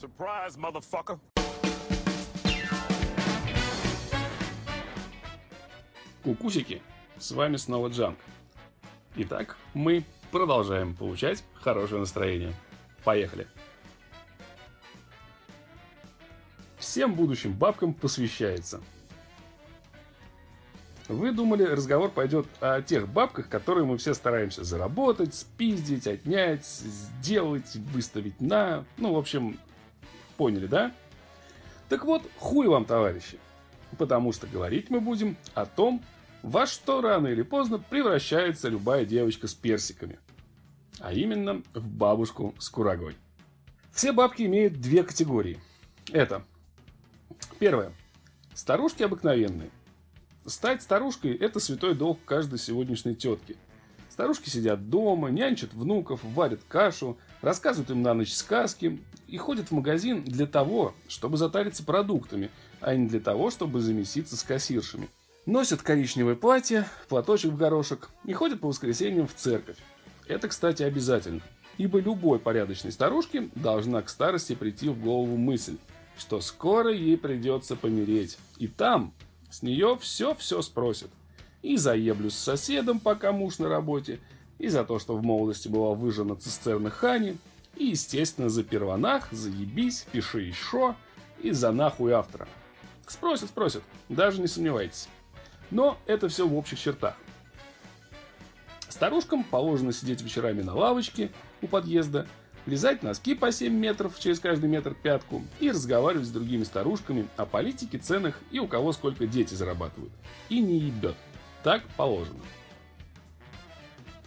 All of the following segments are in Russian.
Surprise, motherfucker. Кукусики, с вами снова Джанг. Итак, мы продолжаем получать хорошее настроение. Поехали. Всем будущим бабкам посвящается. Вы думали, разговор пойдет о тех бабках, которые мы все стараемся заработать, спиздить, отнять, сделать, выставить на... Ну, в общем, поняли, да? Так вот, хуй вам, товарищи. Потому что говорить мы будем о том, во что рано или поздно превращается любая девочка с персиками. А именно в бабушку с курагой. Все бабки имеют две категории. Это первое. Старушки обыкновенные. Стать старушкой – это святой долг каждой сегодняшней тетки. Старушки сидят дома, нянчат внуков, варят кашу, рассказывают им на ночь сказки и ходят в магазин для того, чтобы затариться продуктами, а не для того, чтобы замеситься с кассиршами. Носят коричневое платье, платочек в горошек и ходят по воскресеньям в церковь. Это, кстати, обязательно. Ибо любой порядочной старушке должна к старости прийти в голову мысль, что скоро ей придется помереть. И там с нее все-все спросят. И за с соседом, пока муж на работе, и за то, что в молодости была выжжена цистерна Хани, и, естественно, за первонах, за ебись, пиши еще, и за нахуй автора. Спросят, спросят, даже не сомневайтесь. Но это все в общих чертах. Старушкам положено сидеть вечерами на лавочке у подъезда, лизать носки по 7 метров через каждый метр пятку и разговаривать с другими старушками о политике, ценах и у кого сколько дети зарабатывают. И не ебет. Так положено.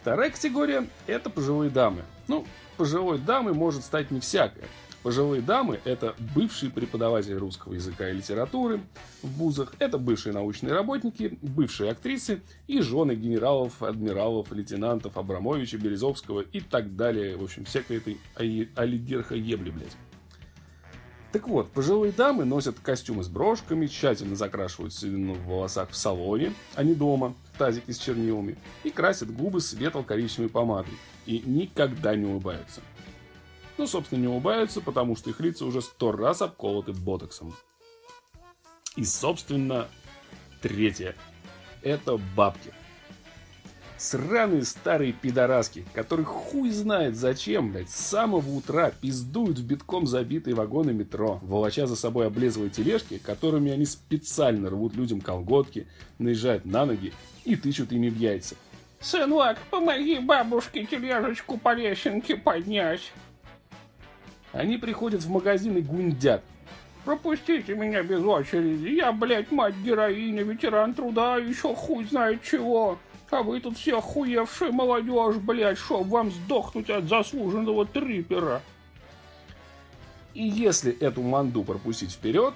Вторая категория – это пожилые дамы. Ну, пожилой дамой может стать не всякое. Пожилые дамы – это бывшие преподаватели русского языка и литературы в вузах, это бывшие научные работники, бывшие актрисы и жены генералов, адмиралов, лейтенантов Абрамовича, Березовского и так далее. В общем, всякой этой олигарха ебли, блядь. Так вот, пожилые дамы носят костюмы с брошками, тщательно закрашивают седину в волосах в салоне, а не дома, в тазике с чернилами, и красят губы светло-коричневой помадой, и никогда не улыбаются. Ну, собственно, не улыбаются, потому что их лица уже сто раз обколоты ботоксом. И, собственно, третье. Это бабки. Сраные старые пидораски, которые хуй знает зачем, блядь, с самого утра пиздуют в битком забитые вагоны метро, волоча за собой облезлые тележки, которыми они специально рвут людям колготки, наезжают на ноги и тычут ими в яйца. «Сынок, помоги бабушке тележечку по лесенке поднять!» Они приходят в магазин и гундят. Пропустите меня без очереди. Я, блядь, мать героиня, ветеран труда, еще хуй знает чего. А вы тут все охуевшая молодежь, блядь, чтоб вам сдохнуть от заслуженного трипера. И если эту манду пропустить вперед,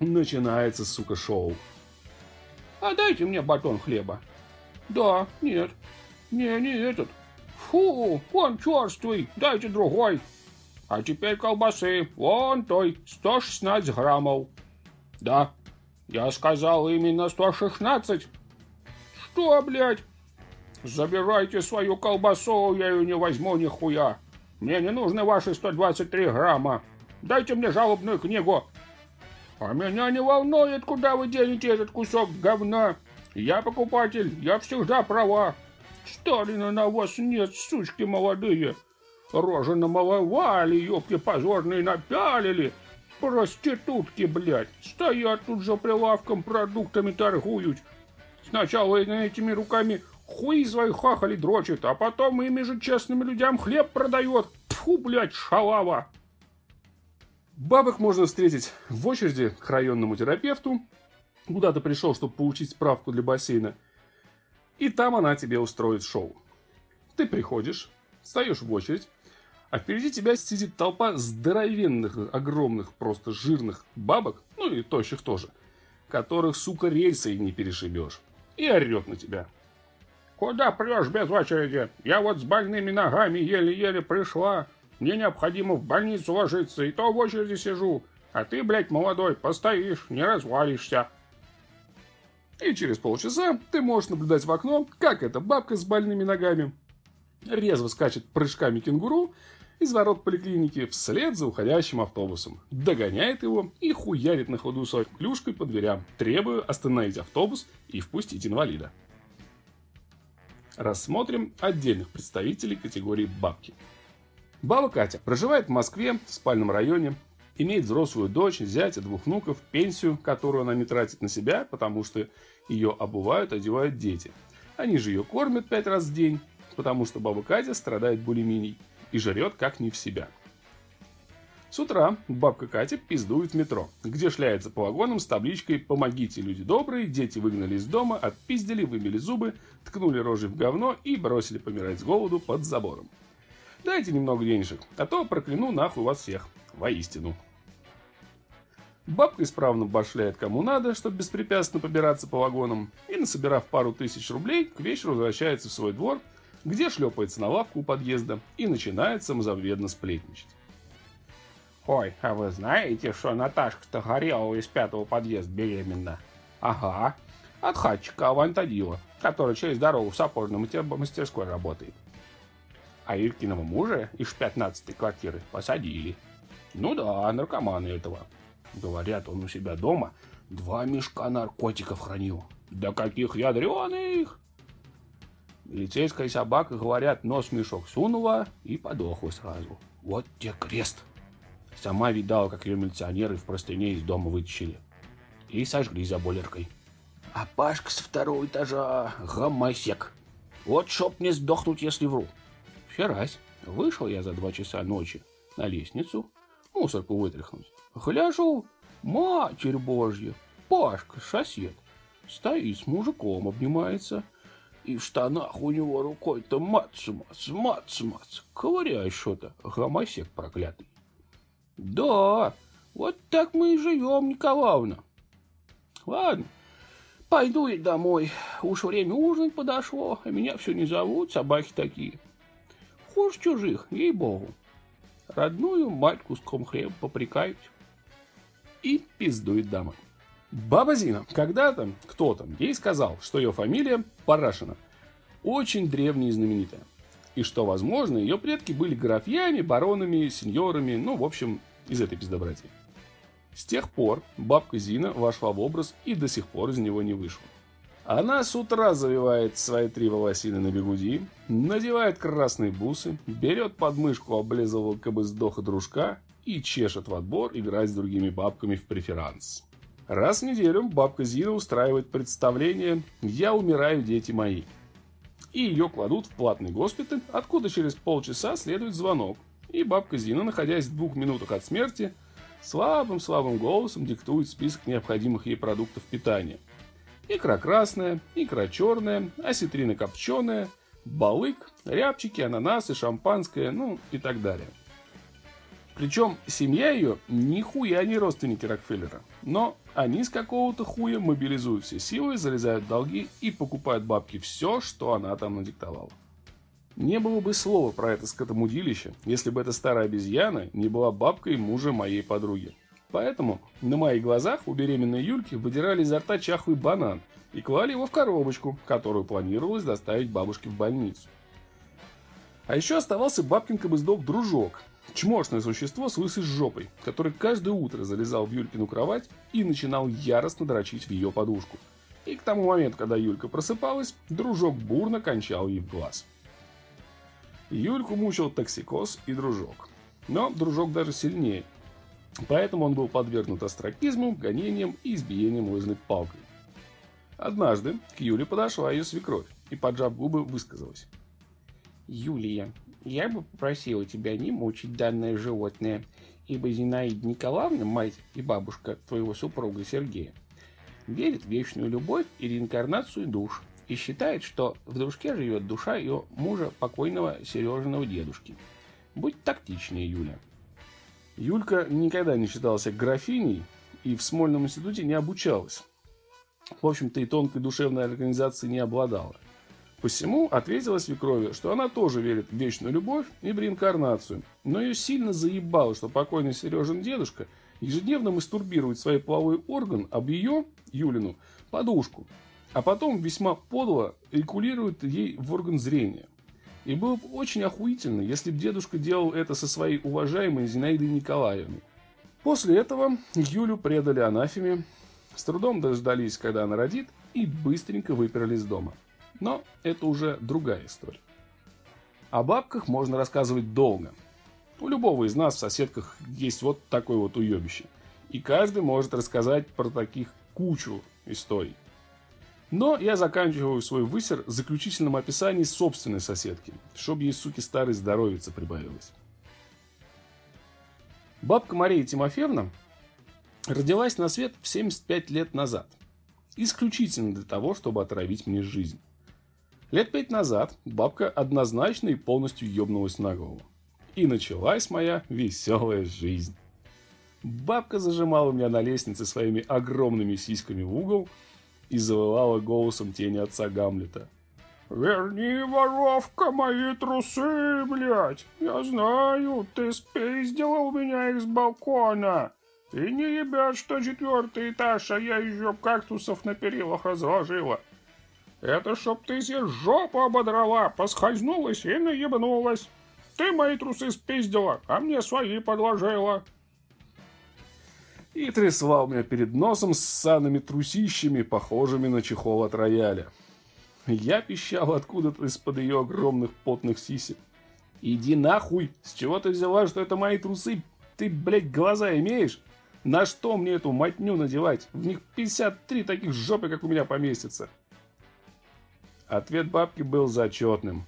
начинается, сука, шоу. А дайте мне батон хлеба. Да, нет. Не, не этот. Фу, он черствый, дайте другой. А теперь колбасы, вон той, 116 граммов. Да, я сказал именно 116. Что, блядь? Забирайте свою колбасу, я ее не возьму нихуя. Мне не нужны ваши 123 грамма. Дайте мне жалобную книгу. А меня не волнует, куда вы денете этот кусок говна. Я покупатель, я всегда права. Сталина на вас нет, сучки молодые. Рожи намаловали, ёбки позорные напялили. Проститутки, блядь, стоят тут за прилавком, продуктами торгуют. Сначала этими руками хуи свои хахали дрочит, а потом ими же честным людям хлеб продает. Фу, блядь, шалава. Бабок можно встретить в очереди к районному терапевту, куда ты пришел, чтобы получить справку для бассейна, и там она тебе устроит шоу. Ты приходишь, встаешь в очередь, а впереди тебя сидит толпа здоровенных, огромных, просто жирных бабок, ну и тощих тоже, которых, сука, рельсы и не перешибешь. И орет на тебя. Куда прешь без очереди? Я вот с больными ногами еле-еле пришла. Мне необходимо в больницу ложиться, и то в очереди сижу. А ты, блядь, молодой, постоишь, не развалишься. И через полчаса ты можешь наблюдать в окно, как эта бабка с больными ногами резво скачет прыжками кенгуру из ворот поликлиники вслед за уходящим автобусом, догоняет его и хуярит на ходу своей клюшкой по дверям, требуя остановить автобус и впустить инвалида. Рассмотрим отдельных представителей категории бабки. Баба Катя проживает в Москве, в спальном районе, имеет взрослую дочь, зятя, двух внуков, пенсию, которую она не тратит на себя, потому что ее обувают, одевают дети. Они же ее кормят пять раз в день, потому что баба Катя страдает булимией и жрет как не в себя. С утра бабка Катя пиздует в метро, где шляется по вагонам с табличкой «Помогите, люди добрые, дети выгнали из дома, отпиздили, вымели зубы, ткнули рожей в говно и бросили помирать с голоду под забором». Дайте немного денежек, а то прокляну нахуй вас всех. Воистину. Бабка исправно башляет кому надо, чтобы беспрепятственно побираться по вагонам, и, насобирав пару тысяч рублей, к вечеру возвращается в свой двор, где шлепается на лавку у подъезда и начинает самозабведно сплетничать. Ой, а вы знаете, что Наташка-то Горелова из пятого подъезда беременна? Ага, от хатчика Авантадила, который через дорогу в сапожной мастерской работает. А Иркиного мужа из пятнадцатой квартиры посадили. Ну да, наркоманы этого. Говорят, он у себя дома два мешка наркотиков хранил. Да каких ядреных! Милицейская собака, говорят, нос мешок сунула и подохла сразу. Вот те крест. Сама видала, как ее милиционеры в простыне из дома вытащили. И сожгли за бойлеркой. А Пашка с второго этажа гомосек. Вот чтоб не сдохнуть, если вру. Вчерась вышел я за два часа ночи на лестницу мусорку вытряхнуть. Гляжу, матерь божья, Пашка, сосед, стоит с мужиком, обнимается, и в штанах у него рукой-то мац-мац, мац-мац, ковыряет что-то, гомосек проклятый. Да, вот так мы и живем, Николаевна. Ладно, пойду я домой. Уж время ужинать подошло, а меня все не зовут, собаки такие. Хуже чужих, ей-богу. Родную мать куском хлеба попрекают. И пиздует домой. Баба Зина когда-то, кто-то, ей сказал, что ее фамилия Парашина очень древняя и знаменитая и что, возможно, ее предки были графьями, баронами, сеньорами, ну, в общем, из этой пиздобратьи. С тех пор бабка Зина вошла в образ и до сих пор из него не вышла. Она с утра завивает свои три волосины на бегуди, надевает красные бусы, берет под мышку облезлого кабыздоха дружка и чешет в отбор играть с другими бабками в преферанс. Раз в неделю бабка Зина устраивает представление «Я умираю, дети мои», и ее кладут в платный госпиталь, откуда через полчаса следует звонок. И бабка Зина, находясь в двух минутах от смерти, слабым-слабым голосом диктует список необходимых ей продуктов питания. Икра красная, икра черная, осетрина копченая, балык, рябчики, ананасы, шампанское, ну и так далее. Причем семья ее нихуя не родственники Рокфеллера. Но они с какого-то хуя мобилизуют все силы, залезают в долги и покупают бабки все, что она там надиктовала. Не было бы слова про это скотомудилище, если бы эта старая обезьяна не была бабкой мужа моей подруги. Поэтому на моих глазах у беременной Юльки выдирали изо рта чахлый банан и клали его в коробочку, которую планировалось доставить бабушке в больницу. А еще оставался бабкин кабыздок дружок, Чмошное существо с лысой жопой, который каждое утро залезал в Юлькину кровать и начинал яростно дрочить в ее подушку. И к тому моменту, когда Юлька просыпалась, дружок бурно кончал ей в глаз. Юльку мучил токсикоз и дружок. Но дружок даже сильнее. Поэтому он был подвергнут астракизму, гонениям и избиениям лыжной палкой. Однажды к Юле подошла ее свекровь и, поджав губы, высказалась. «Юлия, я бы попросила тебя не мучить данное животное, ибо Зинаида Николаевна, мать и бабушка твоего супруга Сергея, верит в вечную любовь и реинкарнацию душ и считает, что в дружке живет душа ее мужа покойного Сережиного дедушки. Будь тактичнее, Юля. Юлька никогда не считалась графиней и в Смольном институте не обучалась. В общем-то и тонкой душевной организации не обладала. Посему ответила свекрови, что она тоже верит в вечную любовь и в реинкарнацию. Но ее сильно заебало, что покойный Сережин дедушка ежедневно мастурбирует свой половой орган об ее, Юлину, подушку. А потом весьма подло регулирует ей в орган зрения. И было бы очень охуительно, если бы дедушка делал это со своей уважаемой Зинаидой Николаевной. После этого Юлю предали анафеме, с трудом дождались, когда она родит, и быстренько выперли из дома. Но это уже другая история. О бабках можно рассказывать долго. У любого из нас в соседках есть вот такое вот уебище. И каждый может рассказать про таких кучу историй. Но я заканчиваю свой высер заключительным описанием собственной соседки, чтобы ей, суки, старой здоровица прибавилось. Бабка Мария Тимофеевна родилась на свет в 75 лет назад. Исключительно для того, чтобы отравить мне жизнь. Лет пять назад бабка однозначно и полностью ебнулась на голову. И началась моя веселая жизнь. Бабка зажимала меня на лестнице своими огромными сиськами в угол – и завывала голосом тени отца Гамлета. «Верни, воровка, мои трусы, блядь! Я знаю, ты спиздила у меня их с балкона! И не ебят, что четвертый этаж, а я еще кактусов на перилах разложила! Это чтоб ты себе жопу ободрала, поскользнулась и наебнулась! Ты мои трусы спиздила, а мне свои подложила!» и трясла у меня перед носом с санными трусищами, похожими на чехол от рояля. Я пищал откуда-то из-под ее огромных потных сисек. «Иди нахуй! С чего ты взяла, что это мои трусы? Ты, блядь, глаза имеешь? На что мне эту матню надевать? В них 53 таких жопы, как у меня поместится!» Ответ бабки был зачетным.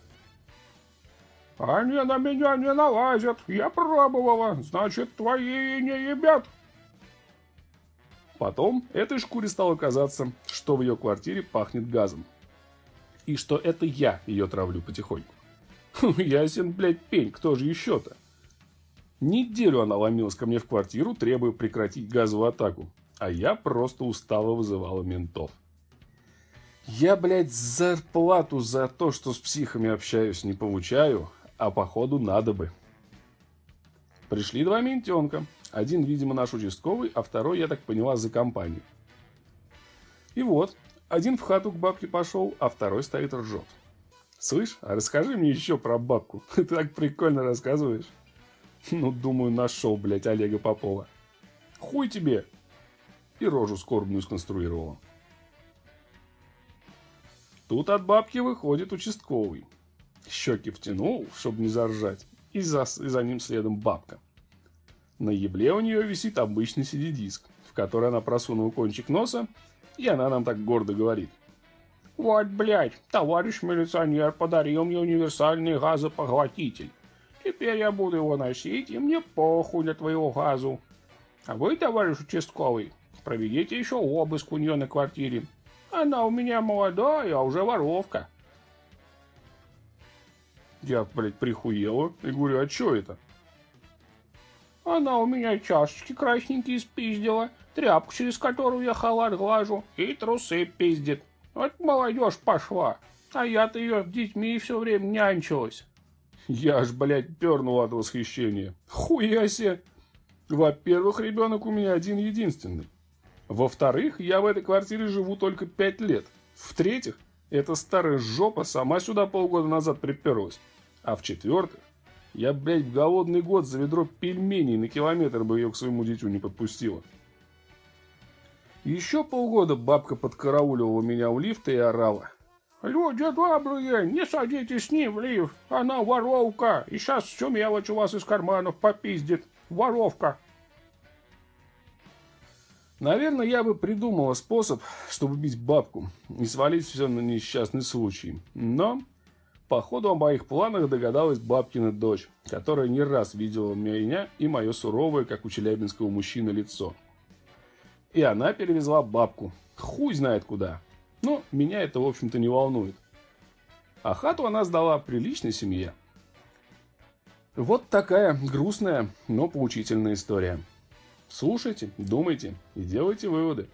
«Они на меня не налазят, я пробовала, значит, твои не ебят!» Потом этой шкуре стало казаться, что в ее квартире пахнет газом. И что это я ее травлю потихоньку. Ясен, блядь, пень, кто же еще-то? Неделю она ломилась ко мне в квартиру, требуя прекратить газовую атаку. А я просто устало вызывала ментов. Я, блядь, зарплату за то, что с психами общаюсь, не получаю, а походу надо бы. Пришли два ментенка. Один, видимо, наш участковый, а второй, я так поняла, за компанию. И вот, один в хату к бабке пошел, а второй стоит ржет. Слышь, а расскажи мне еще про бабку. Ты так прикольно рассказываешь. Ну, думаю, нашел, блядь, Олега Попова. Хуй тебе! И рожу скорбную сконструировала. Тут от бабки выходит участковый. Щеки втянул, чтобы не заржать, и за, и за ним следом бабка. На ебле у нее висит обычный CD-диск, в который она просунула кончик носа, и она нам так гордо говорит. «Вот, блядь, товарищ милиционер подарил мне универсальный газопоглотитель. Теперь я буду его носить, и мне похуй на твоего газу. А вы, товарищ участковый, проведите еще обыск у нее на квартире. Она у меня молодая, а уже воровка». Я, блядь, прихуела и говорю, а что это? Она у меня чашечки красненькие спиздила, тряпку, через которую я халат глажу, и трусы пиздит. Вот молодежь пошла, а я-то ее с детьми все время нянчилась. Я аж, блядь, пернул от восхищения. Хуя себе! Во-первых, ребенок у меня один единственный. Во-вторых, я в этой квартире живу только пять лет. В-третьих, эта старая жопа сама сюда полгода назад приперлась. А в-четвертых, я, блядь, в голодный год за ведро пельменей на километр бы ее к своему дитю не подпустила. Еще полгода бабка подкарауливала меня у лифта и орала. «Люди добрые, не садитесь с ним в лифт, она воровка, и сейчас всю мелочь у вас из карманов попиздит, воровка!» Наверное, я бы придумала способ, чтобы бить бабку и свалить все на несчастный случай. Но по ходу о моих планах догадалась бабкина дочь, которая не раз видела меня и мое суровое, как у челябинского мужчины, лицо. И она перевезла бабку. Хуй знает куда. Но меня это, в общем-то, не волнует. А хату она сдала приличной семье. Вот такая грустная, но поучительная история. Слушайте, думайте и делайте выводы.